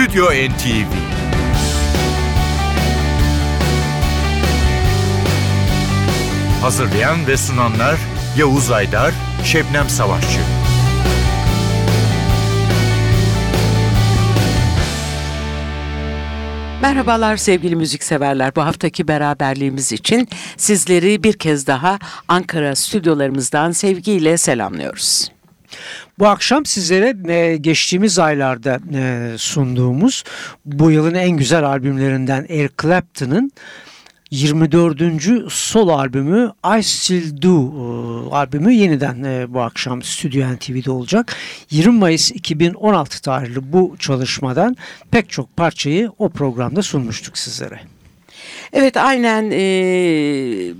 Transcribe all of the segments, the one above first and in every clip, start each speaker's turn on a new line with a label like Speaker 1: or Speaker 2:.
Speaker 1: Stüdyo NTV Hazırlayan ve sunanlar Yavuz Aydar, Şebnem Savaşçı.
Speaker 2: Merhabalar sevgili müzikseverler. Bu haftaki beraberliğimiz için sizleri bir kez daha Ankara stüdyolarımızdan sevgiyle selamlıyoruz.
Speaker 3: Bu akşam sizlere e, geçtiğimiz aylarda e, sunduğumuz bu yılın en güzel albümlerinden Eric Clapton'ın 24. solo albümü I Still Do e, albümü yeniden bu akşam Stüdyo NTV'de olacak. 20 Mayıs 2016 tarihli bu çalışmadan pek çok parçayı o programda sunmuştuk sizlere.
Speaker 2: Evet aynen e,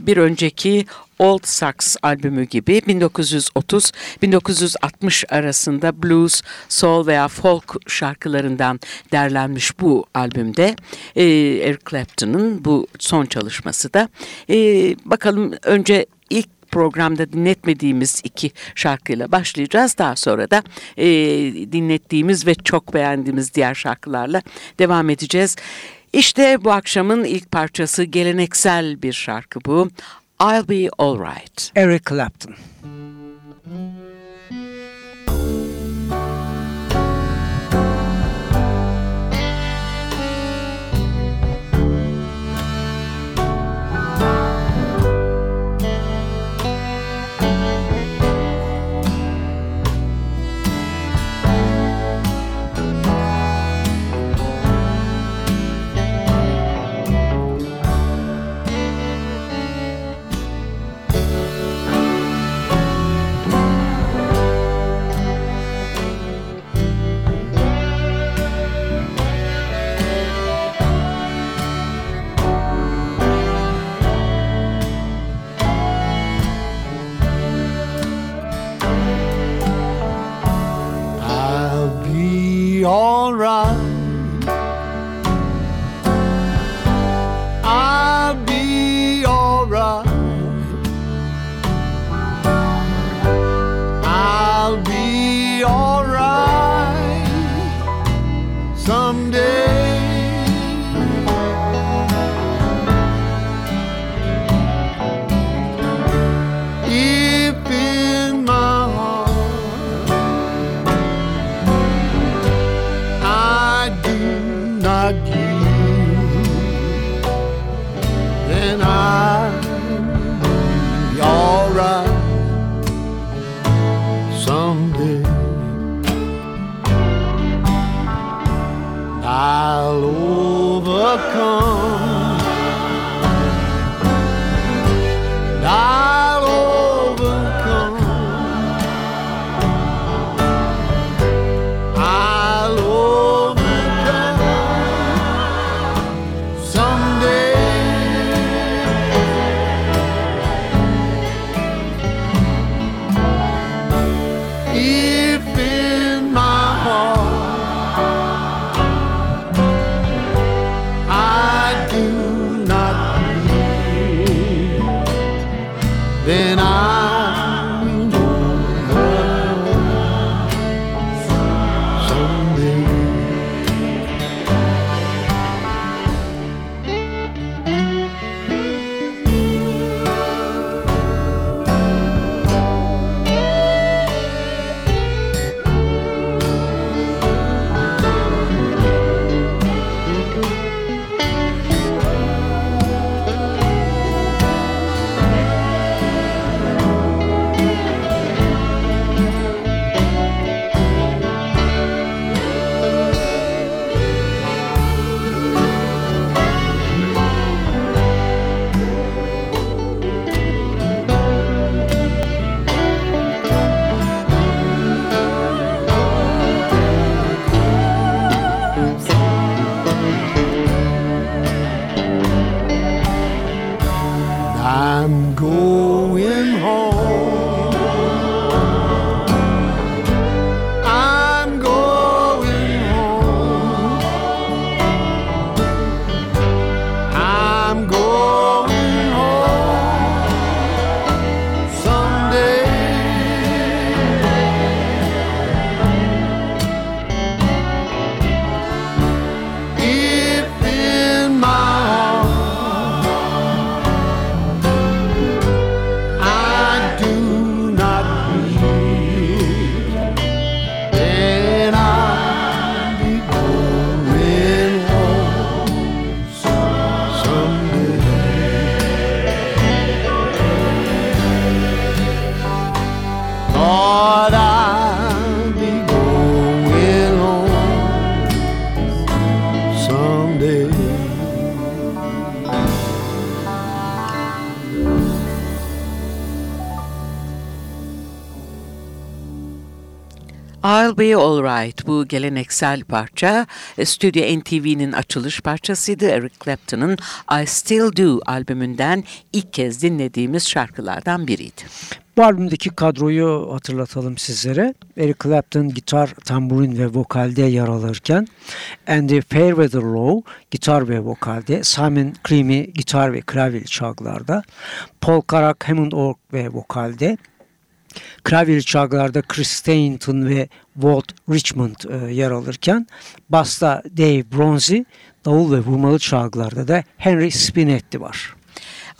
Speaker 2: bir önceki Old Sax albümü gibi 1930-1960 arasında blues, soul veya folk şarkılarından derlenmiş bu albümde e, Eric Clapton'ın bu son çalışması da e, bakalım önce ilk programda dinletmediğimiz iki şarkıyla başlayacağız. Daha sonra da e, dinlettiğimiz ve çok beğendiğimiz diğer şarkılarla devam edeceğiz. İşte bu akşamın ilk parçası geleneksel bir şarkı bu. I'll be alright.
Speaker 3: Eric Clapton.
Speaker 2: I'll Be Alright bu geleneksel parça e, Stüdyo NTV'nin açılış parçasıydı. Eric Clapton'ın I Still Do albümünden ilk kez dinlediğimiz şarkılardan biriydi.
Speaker 4: Bu albümdeki kadroyu hatırlatalım sizlere. Eric Clapton gitar, tamburin ve vokalde yer alırken Andy Fairweather gitar ve vokalde, Simon Creamy gitar ve klavye çalgılarda, Paul Carrack Hammond org ve vokalde, Klavyeli çalgılarda Chris Stainton ve Walt Richmond e, yer alırken basta Dave Bronzy, davul ve vurmalı çalgılarda da Henry Spinetti var.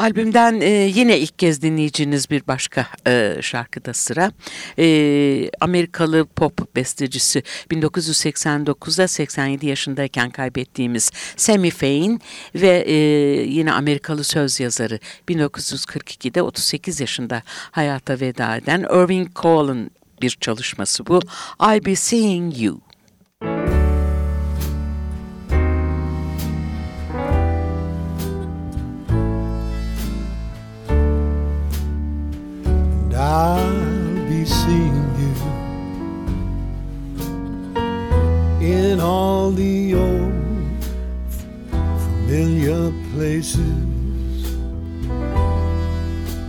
Speaker 2: Albümden e, yine ilk kez dinleyeceğiniz bir başka e, şarkıda sıra. E, Amerikalı pop bestecisi 1989'da 87 yaşındayken kaybettiğimiz Sammy Fain ve e, yine Amerikalı söz yazarı 1942'de 38 yaşında hayata veda eden Irving Cole'un bir çalışması bu. I'll Be Seeing You.
Speaker 3: I'll be seeing you in all the old familiar places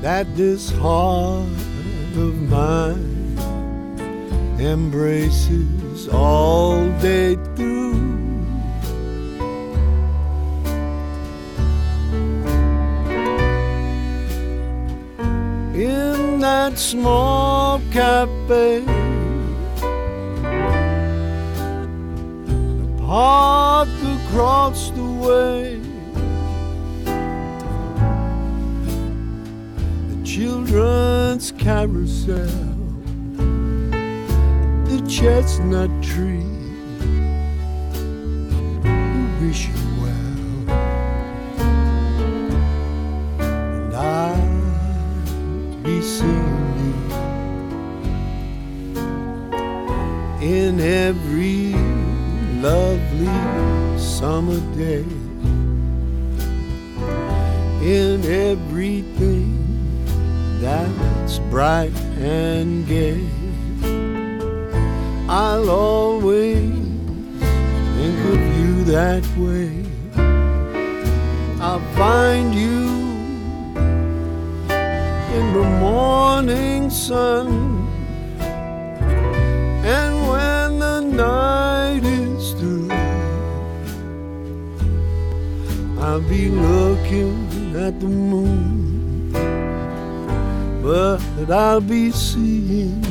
Speaker 3: that this heart of mine embraces all day through. in that small cafe. The park across the way. The children's carousel. The chestnut tree. We wish be you in every lovely summer day, in everything that's bright and gay. I'll always think of you that way. I'll find you in the morning sun. And when the night is through, I'll be looking at the moon, but I'll be seeing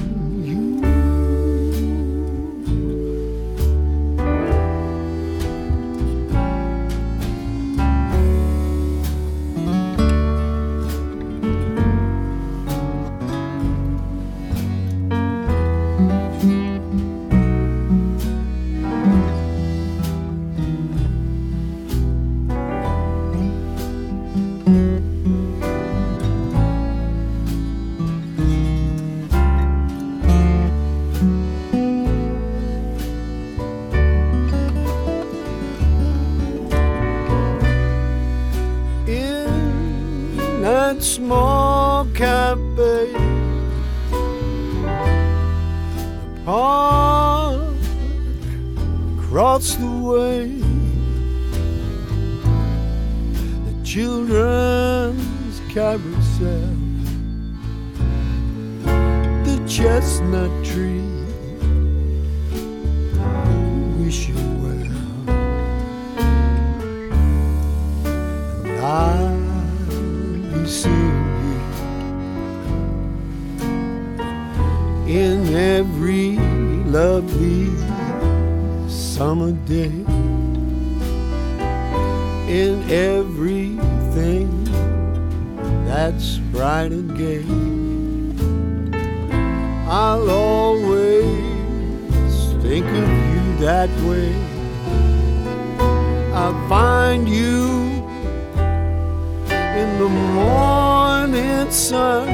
Speaker 3: the morning sun.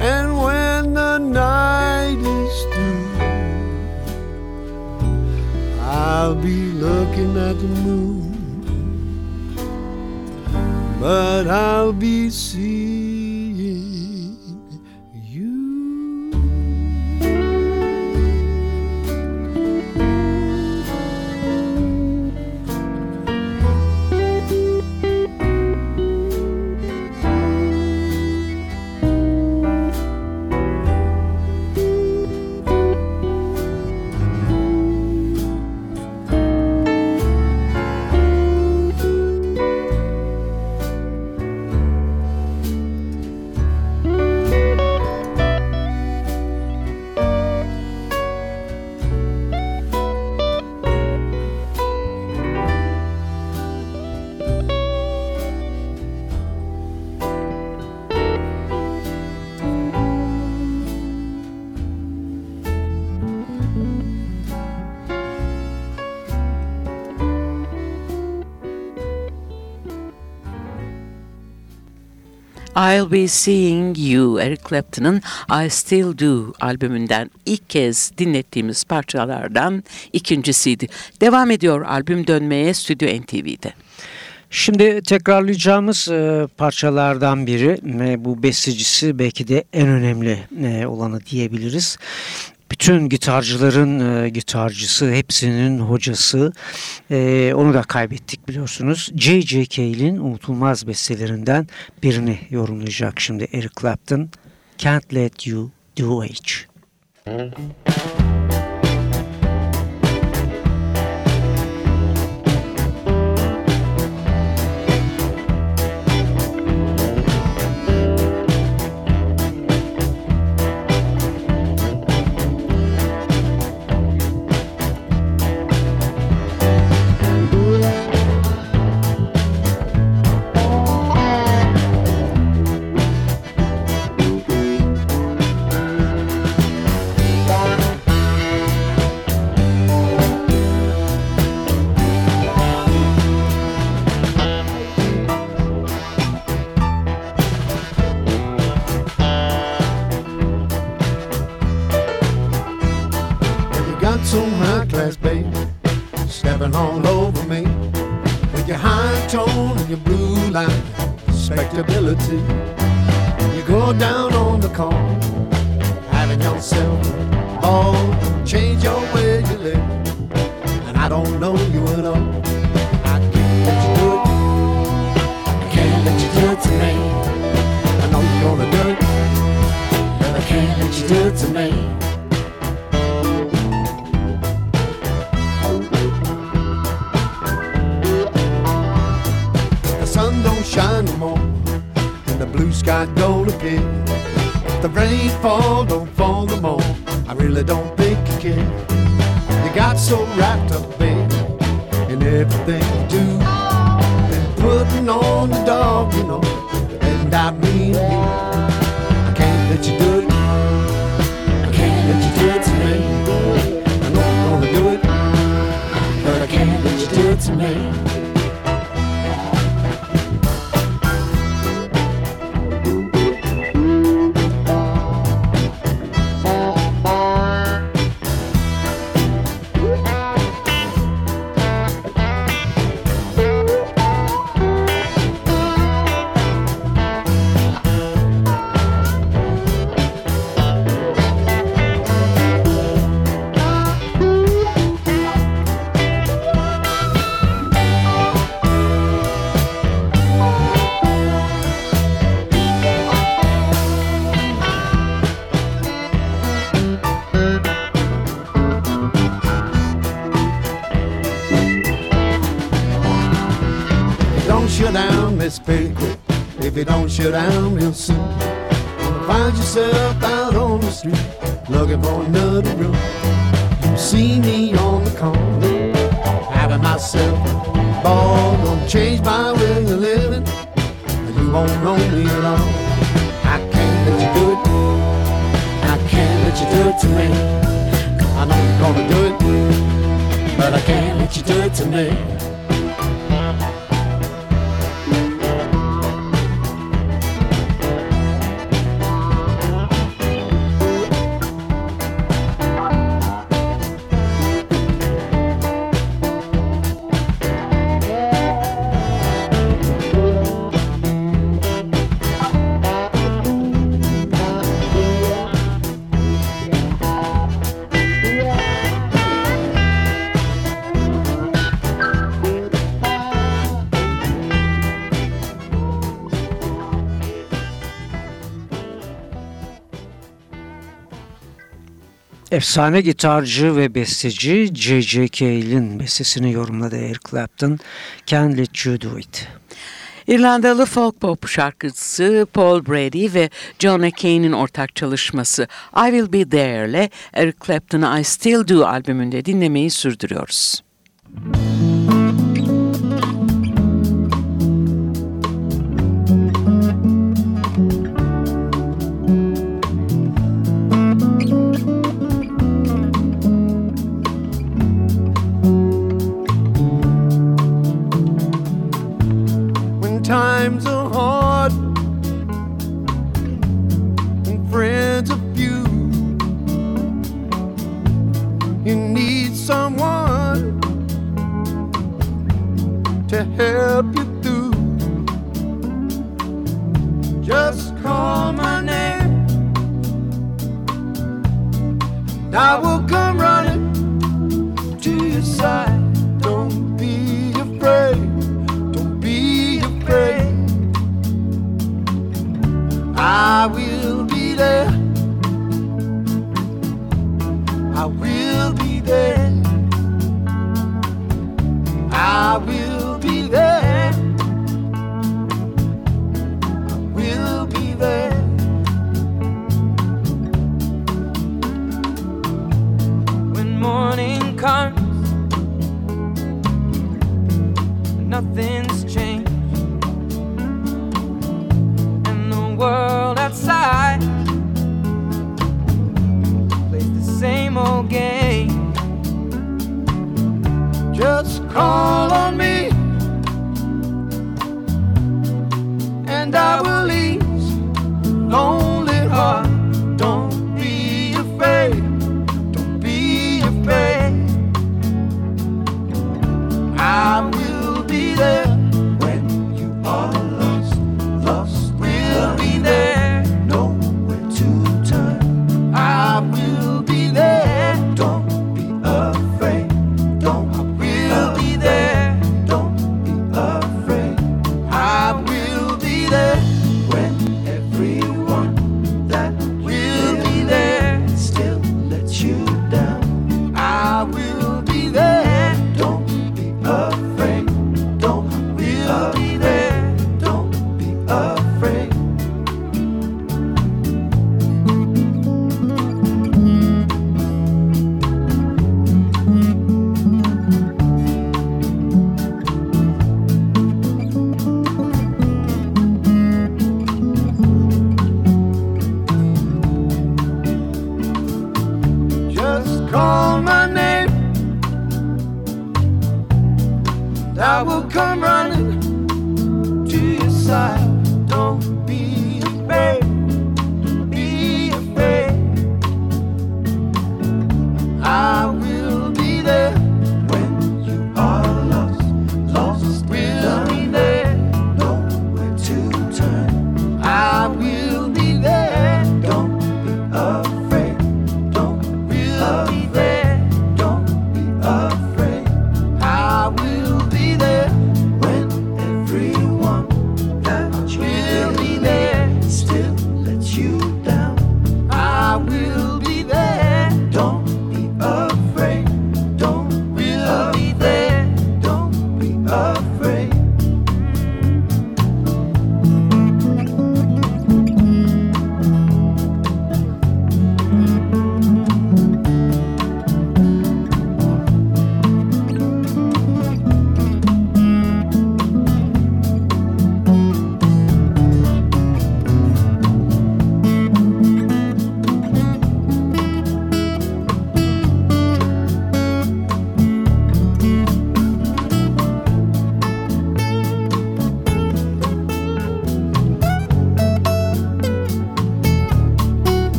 Speaker 3: And when the night is through, I'll be looking at the moon. But I'll be seeing
Speaker 2: I'll Be Seeing You, Eric Clapton'ın I Still Do albümünden ilk kez dinlettiğimiz parçalardan ikincisiydi. Devam ediyor albüm dönmeye Stüdyo NTV'de.
Speaker 4: Şimdi tekrarlayacağımız e, parçalardan biri ve bu bestecisi belki de en önemli e, olanı diyebiliriz. Bütün gitarcıların e, gitarcısı, hepsinin hocası. E, onu da kaybettik biliyorsunuz. J.J. Cale'in unutulmaz bestelerinden birini yorumlayacak şimdi Eric Clapton. Can't Let You Do Age.
Speaker 3: You all over me. With your high tone and your blue line, respectability. You go down on the corner, having yourself all change your way you live. And I don't know you at all. I can't let you do. I can't let you do to me. I know you're gonna do it, I can't let you do to me. If the rain fall, don't fall no more. I really don't think you care. You got so wrapped up, baby, in everything you do. Been putting on the dog, you know, and I mean you. I can't let you do it. I can't let you do it to me. I you're gonna do it, but I can't let you do it to me.
Speaker 4: Efsane gitarcı ve besteci J.J. Cale'in bestesini yorumladı Eric Clapton. Can't Let You Do It.
Speaker 2: İrlandalı folk pop şarkıcısı Paul Brady ve John McCain'in ortak çalışması I Will Be There'le Eric Clapton'ı I Still Do albümünde dinlemeyi sürdürüyoruz.
Speaker 3: when times are hard and friends are few. You need someone to help you through. Just call my name, and I will come.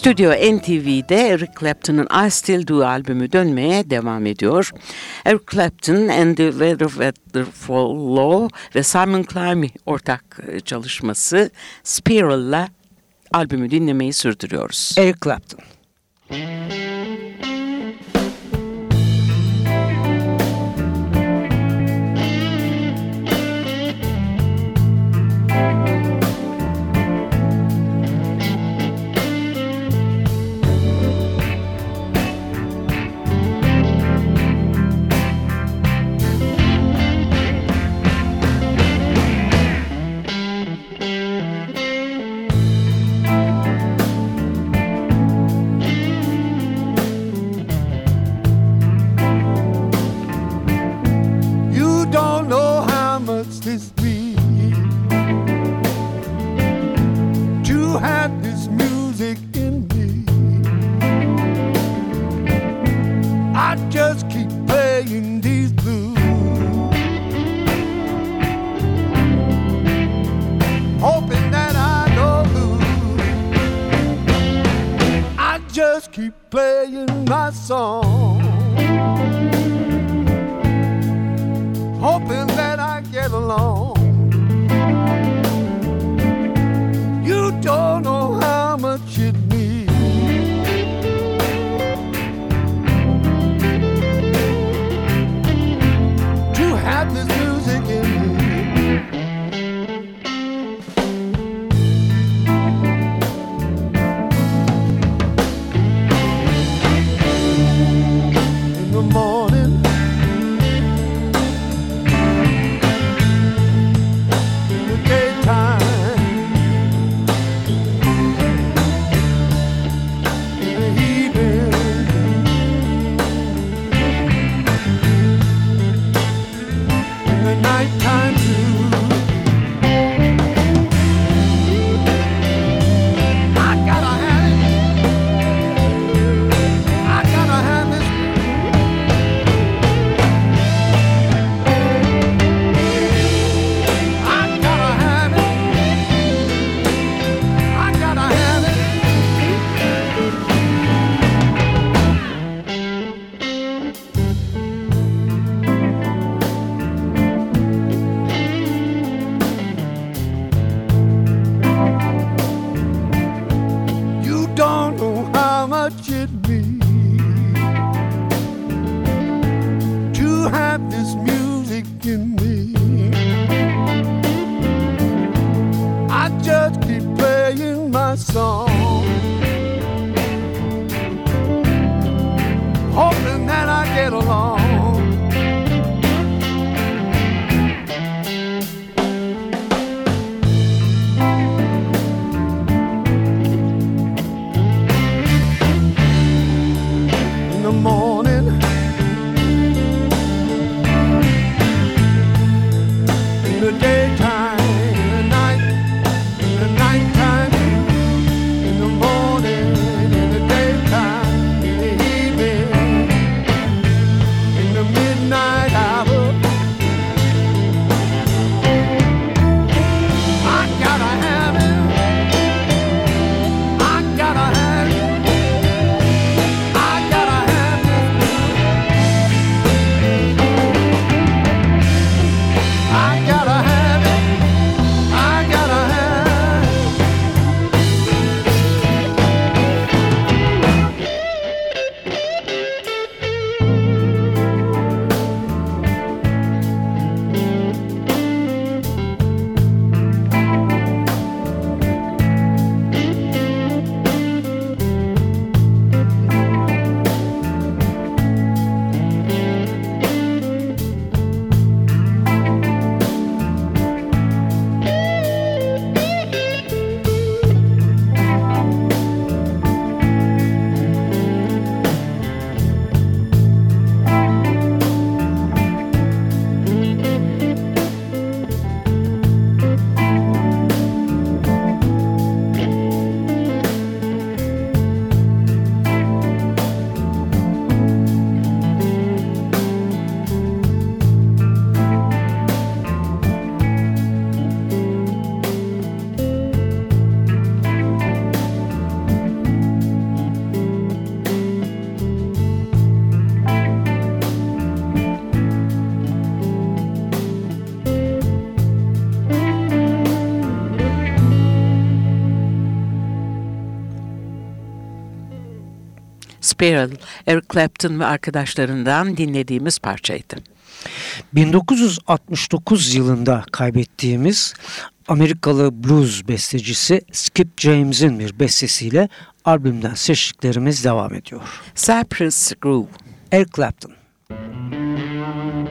Speaker 2: Stüdyo NTV'de Eric Clapton'ın I Still Do albümü dönmeye devam ediyor. Eric Clapton and the Weatherfall Law ve Simon Climby ortak e, çalışması Spiral'la albümü dinlemeyi sürdürüyoruz.
Speaker 4: Eric Clapton.
Speaker 3: Müzik keep playing my song. Hoping
Speaker 2: Spiral, Eric Clapton ve arkadaşlarından dinlediğimiz parçaydı.
Speaker 4: 1969 yılında kaybettiğimiz Amerikalı blues bestecisi Skip James'in bir bestesiyle albümden seçtiklerimiz devam ediyor.
Speaker 2: Cypress Groove
Speaker 4: Eric Clapton
Speaker 3: Müzik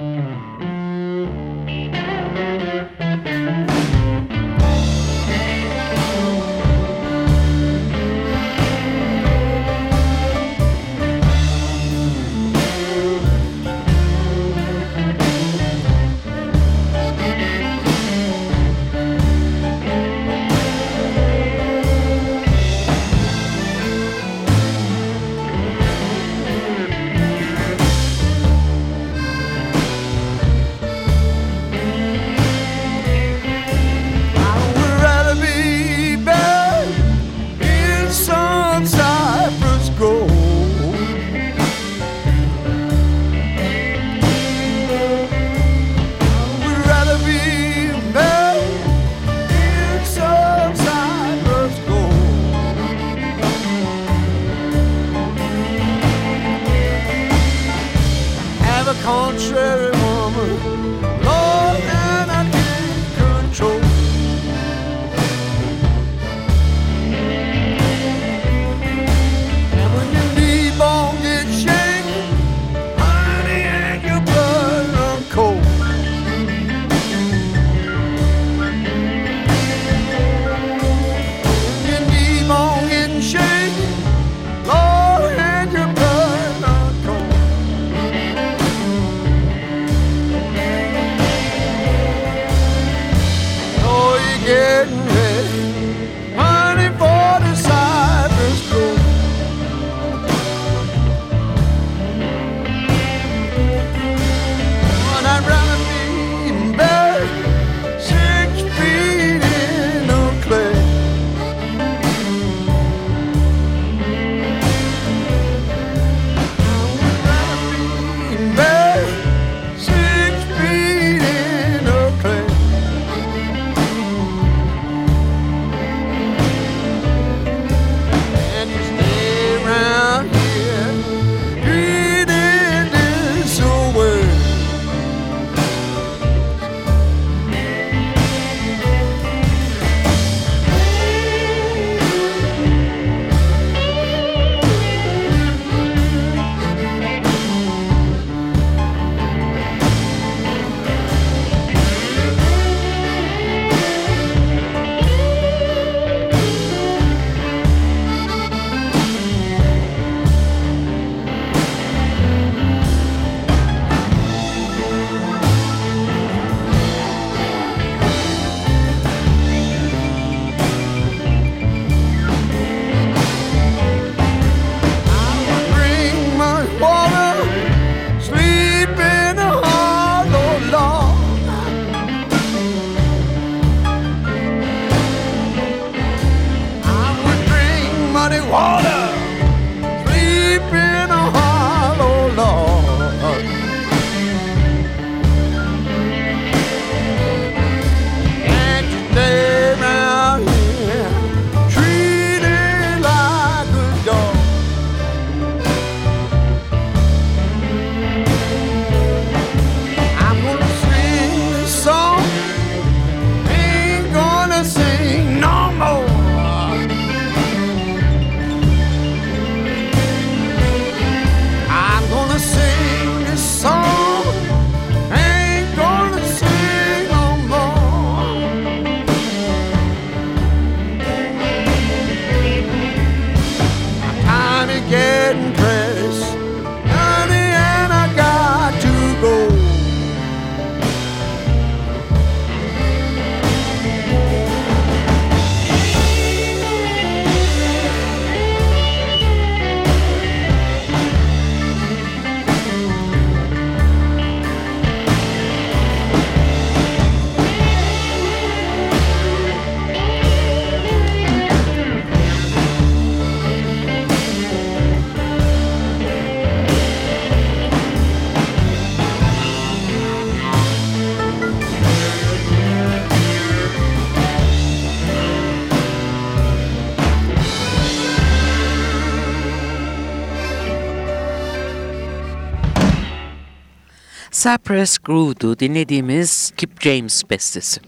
Speaker 3: Cypress
Speaker 2: Groove'du dinlediğimiz Kip James bestesi.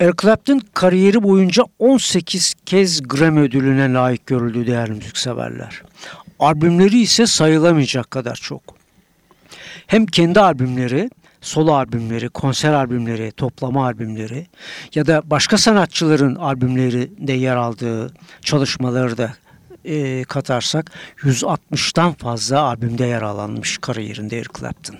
Speaker 4: Eric Clapton kariyeri boyunca 18 kez Grammy ödülüne layık görüldü değerli müzikseverler. Albümleri ise sayılamayacak kadar çok. Hem kendi albümleri, solo albümleri, konser albümleri, toplama albümleri ya da başka sanatçıların albümleri de yer aldığı çalışmaları da e, katarsak 160'tan fazla albümde yer alanmış kariyerinde Eric Clapton.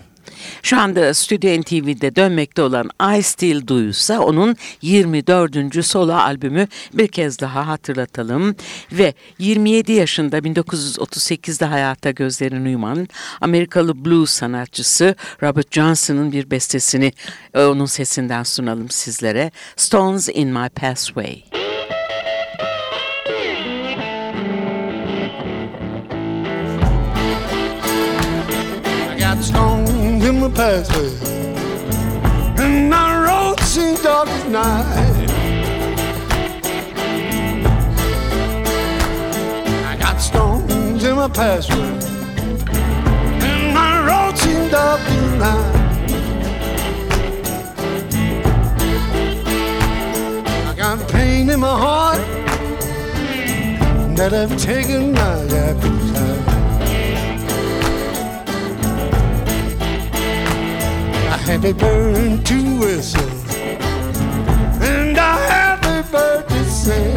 Speaker 2: Şu anda Stüdyo NTV'de dönmekte olan I Still Do ise onun 24. solo albümü bir kez daha hatırlatalım. Ve 27 yaşında 1938'de hayata gözlerini yuman Amerikalı blues sanatçısı Robert Johnson'ın bir bestesini e, onun sesinden sunalım sizlere. Stones in My Pathway.
Speaker 3: Stones in my pathway, and my road seems dark as night. I got stones in my pathway, and my road seems dark as night. I got pain in my heart that I've taken my happy happy bird to whistle and a happy bird to sing.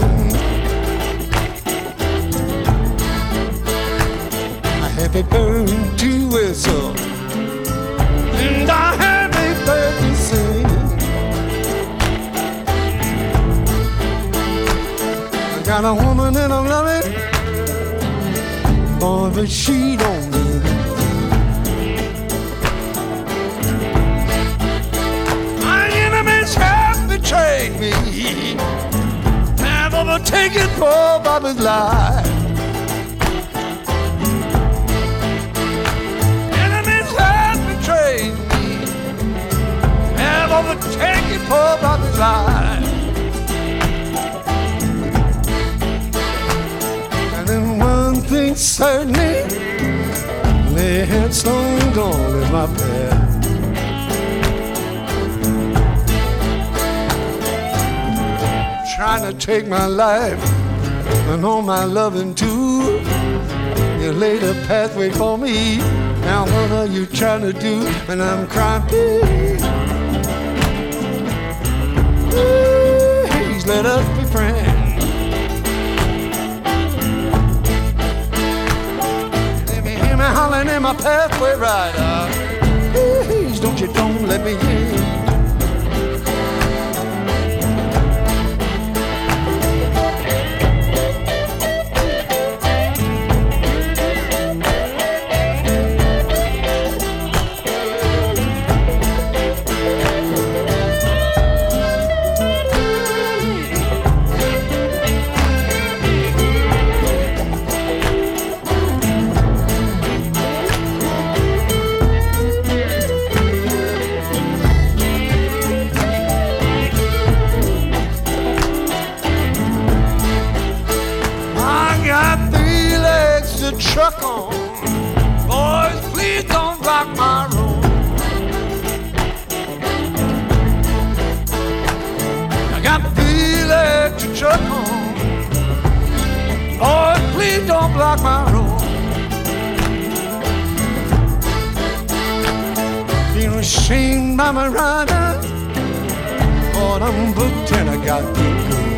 Speaker 3: A happy bird to whistle and a happy bird to sing. I got a woman and I love it, boy, but she don't live. Betrayed me, have overtaken poor Bobby's life. Enemies have betrayed me, have overtaken poor Bobby's life. And then one thing certainly, they had stones all in my path. Trying to take my life and all my loving too. You laid a pathway for me. Now what are you trying to do? And I'm crying, please. Let us be friends. Let me hear me hollering in my pathway rider. Please don't you don't let me in. Truck on. Boys, please don't block my road. I got legs to truck on. Boys, please don't block my road. Feel ashamed by my rider. But I'm booked and I got to go.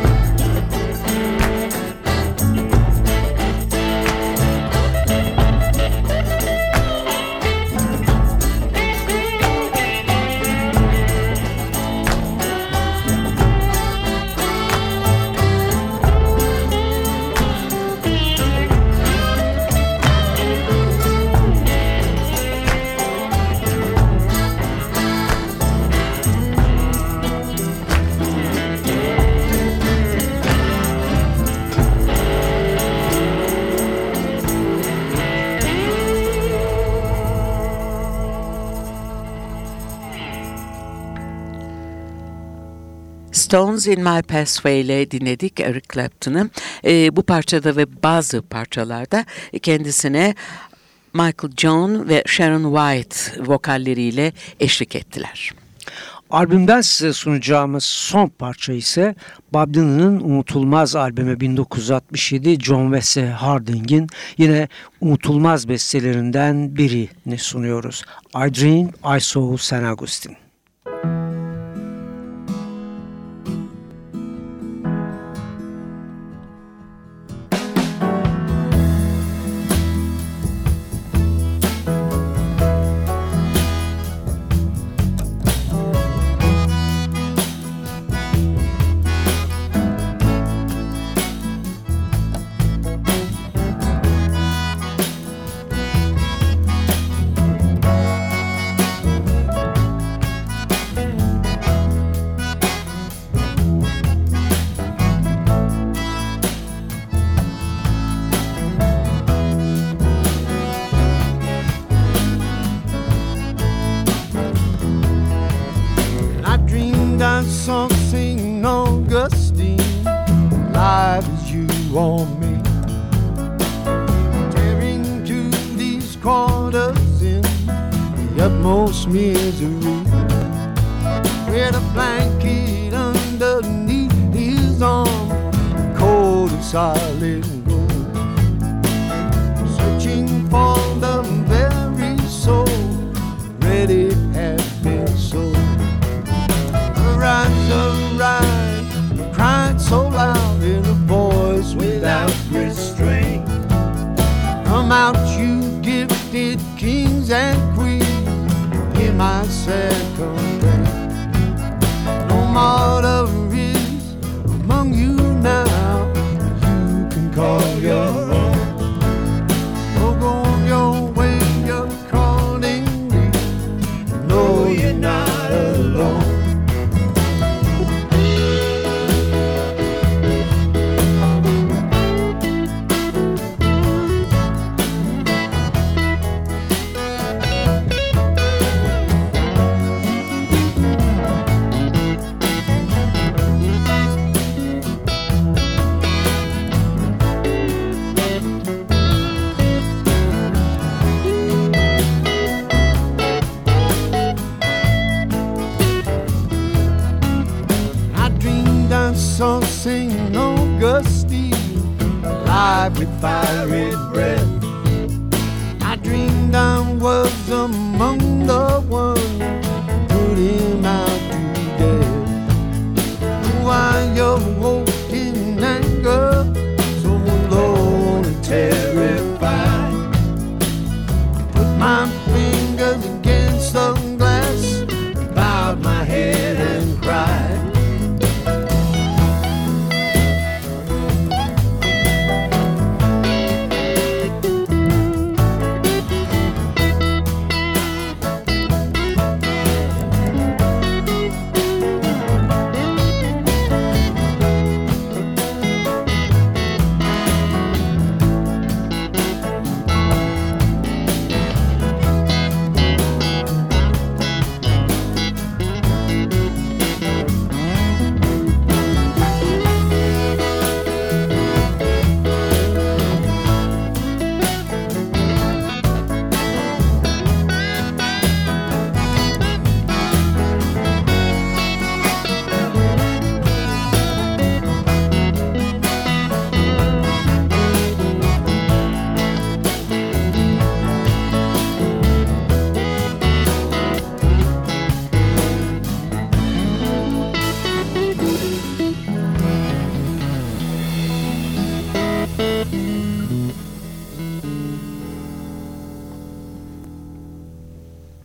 Speaker 2: Stones in My Pathway ile dinledik Eric Clapton'ı. Ee, bu parçada ve bazı parçalarda kendisine Michael John ve Sharon White vokalleriyle eşlik ettiler.
Speaker 4: Albümden size sunacağımız son parça ise Bob Dylan'ın unutulmaz albümü 1967 John Wesley Harding'in yine unutulmaz bestelerinden birini sunuyoruz. I Dream I Saw San Agustin.
Speaker 3: Utmost misery. With a blanket underneath his arm, cold and gold. Searching for the very soul, ready had been sold. So loud in a voice without restraint. Come out, you give and queens my second grade. No more is among you now. You can call your fiery breath. I dreamed I was among the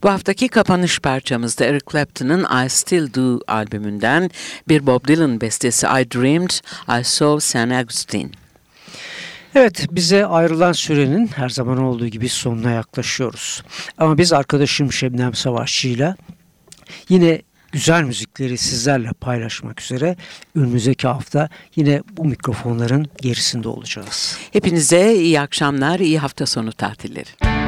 Speaker 2: Bu haftaki kapanış parçamızda Eric Clapton'ın I Still Do albümünden bir Bob Dylan bestesi I Dreamed I Saw St. Augustine.
Speaker 4: Evet bize ayrılan sürenin her zaman olduğu gibi sonuna yaklaşıyoruz. Ama biz arkadaşım Şebnem Savaşçı ile yine güzel müzikleri sizlerle paylaşmak üzere önümüzdeki hafta yine bu mikrofonların gerisinde olacağız.
Speaker 2: Hepinize iyi akşamlar, iyi hafta sonu tatilleri.